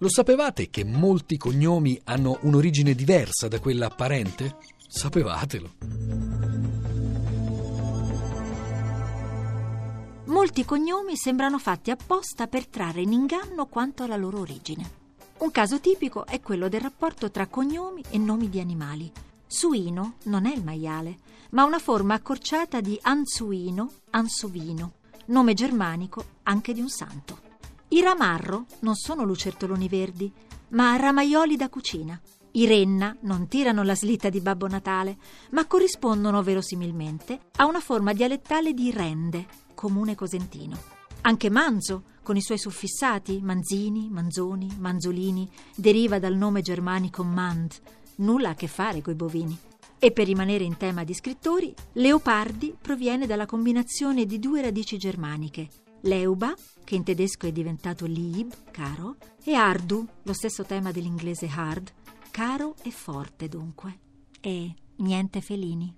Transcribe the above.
Lo sapevate che molti cognomi hanno un'origine diversa da quella apparente? Sapevatelo. Molti cognomi sembrano fatti apposta per trarre in inganno quanto alla loro origine. Un caso tipico è quello del rapporto tra cognomi e nomi di animali. Suino non è il maiale, ma una forma accorciata di ansuino, ansovino, nome germanico anche di un santo. I ramarro non sono lucertoloni verdi, ma ramaioli da cucina. I renna non tirano la slitta di Babbo Natale, ma corrispondono verosimilmente a una forma dialettale di rende, comune cosentino. Anche manzo, con i suoi suffissati, manzini, manzoni, manzolini, deriva dal nome germanico mand, nulla a che fare coi bovini. E per rimanere in tema di scrittori, leopardi proviene dalla combinazione di due radici germaniche, Leuba, che in tedesco è diventato lieb, caro, e ardu, lo stesso tema dell'inglese hard, caro e forte dunque. E niente felini.